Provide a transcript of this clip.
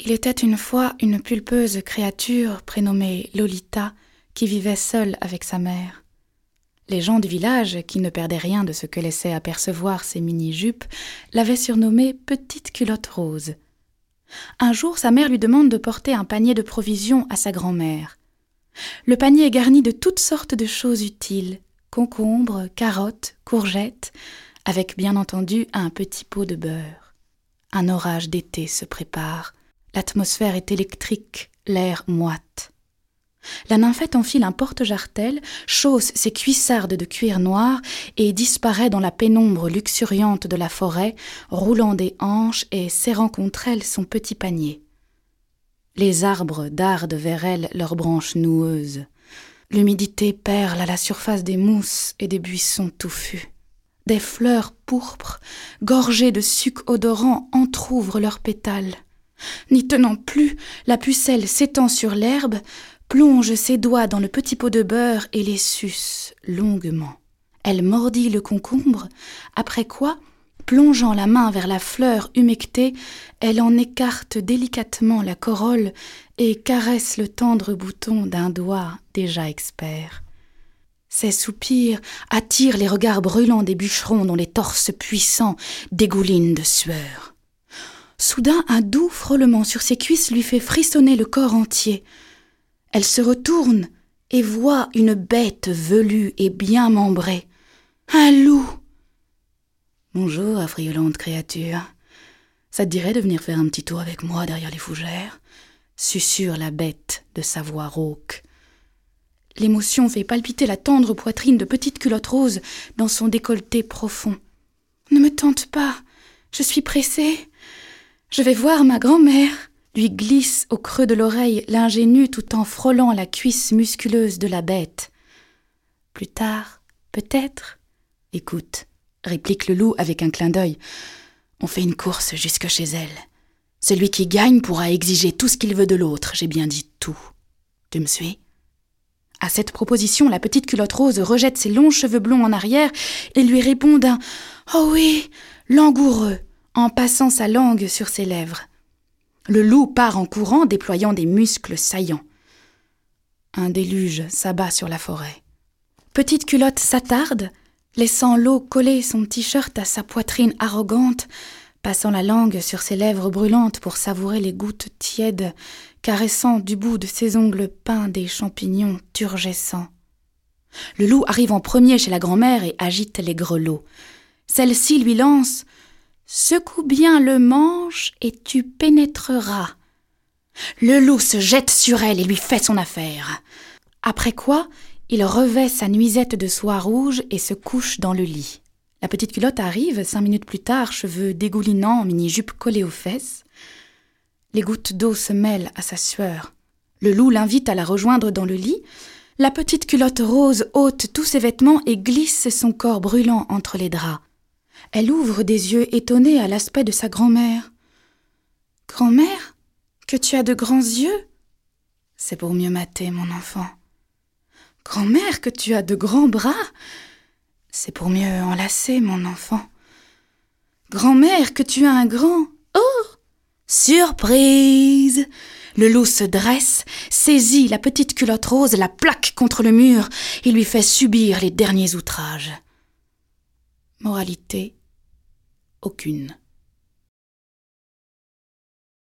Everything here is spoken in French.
Il était une fois une pulpeuse créature prénommée Lolita qui vivait seule avec sa mère. Les gens du village, qui ne perdaient rien de ce que laissait apercevoir ses mini-jupes, l'avaient surnommée Petite culotte rose. Un jour, sa mère lui demande de porter un panier de provisions à sa grand-mère. Le panier est garni de toutes sortes de choses utiles concombres, carottes, courgettes, avec bien entendu un petit pot de beurre. Un orage d'été se prépare. L'atmosphère est électrique, l'air moite. La nymphette enfile un porte-jartel, chausse ses cuissardes de cuir noir et disparaît dans la pénombre luxuriante de la forêt, roulant des hanches et serrant contre elle son petit panier. Les arbres dardent vers elle leurs branches noueuses. L'humidité perle à la surface des mousses et des buissons touffus. Des fleurs pourpres, gorgées de suc odorant, entr'ouvrent leurs pétales. N'y tenant plus, la pucelle s'étend sur l'herbe, plonge ses doigts dans le petit pot de beurre et les suce longuement. Elle mordit le concombre, après quoi, plongeant la main vers la fleur humectée, elle en écarte délicatement la corolle et caresse le tendre bouton d'un doigt déjà expert. Ses soupirs attirent les regards brûlants des bûcherons dont les torses puissants dégoulinent de sueur. Soudain, un doux frôlement sur ses cuisses lui fait frissonner le corps entier. Elle se retourne et voit une bête velue et bien membrée. Un loup. Bonjour, affriolante créature. Ça te dirait de venir faire un petit tour avec moi derrière les fougères? Susurre la bête de sa voix rauque. L'émotion fait palpiter la tendre poitrine de petite culotte rose dans son décolleté profond. Ne me tente pas, je suis pressée. Je vais voir ma grand-mère lui glisse au creux de l'oreille l'ingénu tout en frôlant la cuisse musculeuse de la bête. Plus tard, peut-être? Écoute, réplique le loup avec un clin d'œil. On fait une course jusque chez elle. Celui qui gagne pourra exiger tout ce qu'il veut de l'autre, j'ai bien dit tout. Tu me suis? À cette proposition, la petite culotte rose rejette ses longs cheveux blonds en arrière et lui répond d'un Oh oui, langoureux, en passant sa langue sur ses lèvres. Le loup part en courant, déployant des muscles saillants. Un déluge s'abat sur la forêt. Petite culotte s'attarde, laissant l'eau coller son t-shirt à sa poitrine arrogante, passant la langue sur ses lèvres brûlantes pour savourer les gouttes tièdes, caressant du bout de ses ongles peints des champignons turgescents. Le loup arrive en premier chez la grand-mère et agite les grelots. Celle-ci lui lance Secoue bien le manche et tu pénétreras. Le loup se jette sur elle et lui fait son affaire. Après quoi, il revêt sa nuisette de soie rouge et se couche dans le lit. La petite culotte arrive, cinq minutes plus tard, cheveux dégoulinants, mini-jupe collée aux fesses. Les gouttes d'eau se mêlent à sa sueur. Le loup l'invite à la rejoindre dans le lit. La petite culotte rose ôte tous ses vêtements et glisse son corps brûlant entre les draps. Elle ouvre des yeux étonnés à l'aspect de sa grand-mère. Grand-mère Que tu as de grands yeux? C'est pour mieux mater, mon enfant. Grand-mère, que tu as de grands bras? C'est pour mieux enlacer, mon enfant. Grand-mère, que tu as un grand. Oh Surprise Le loup se dresse, saisit la petite culotte rose, la plaque contre le mur et lui fait subir les derniers outrages. Moralité aucune.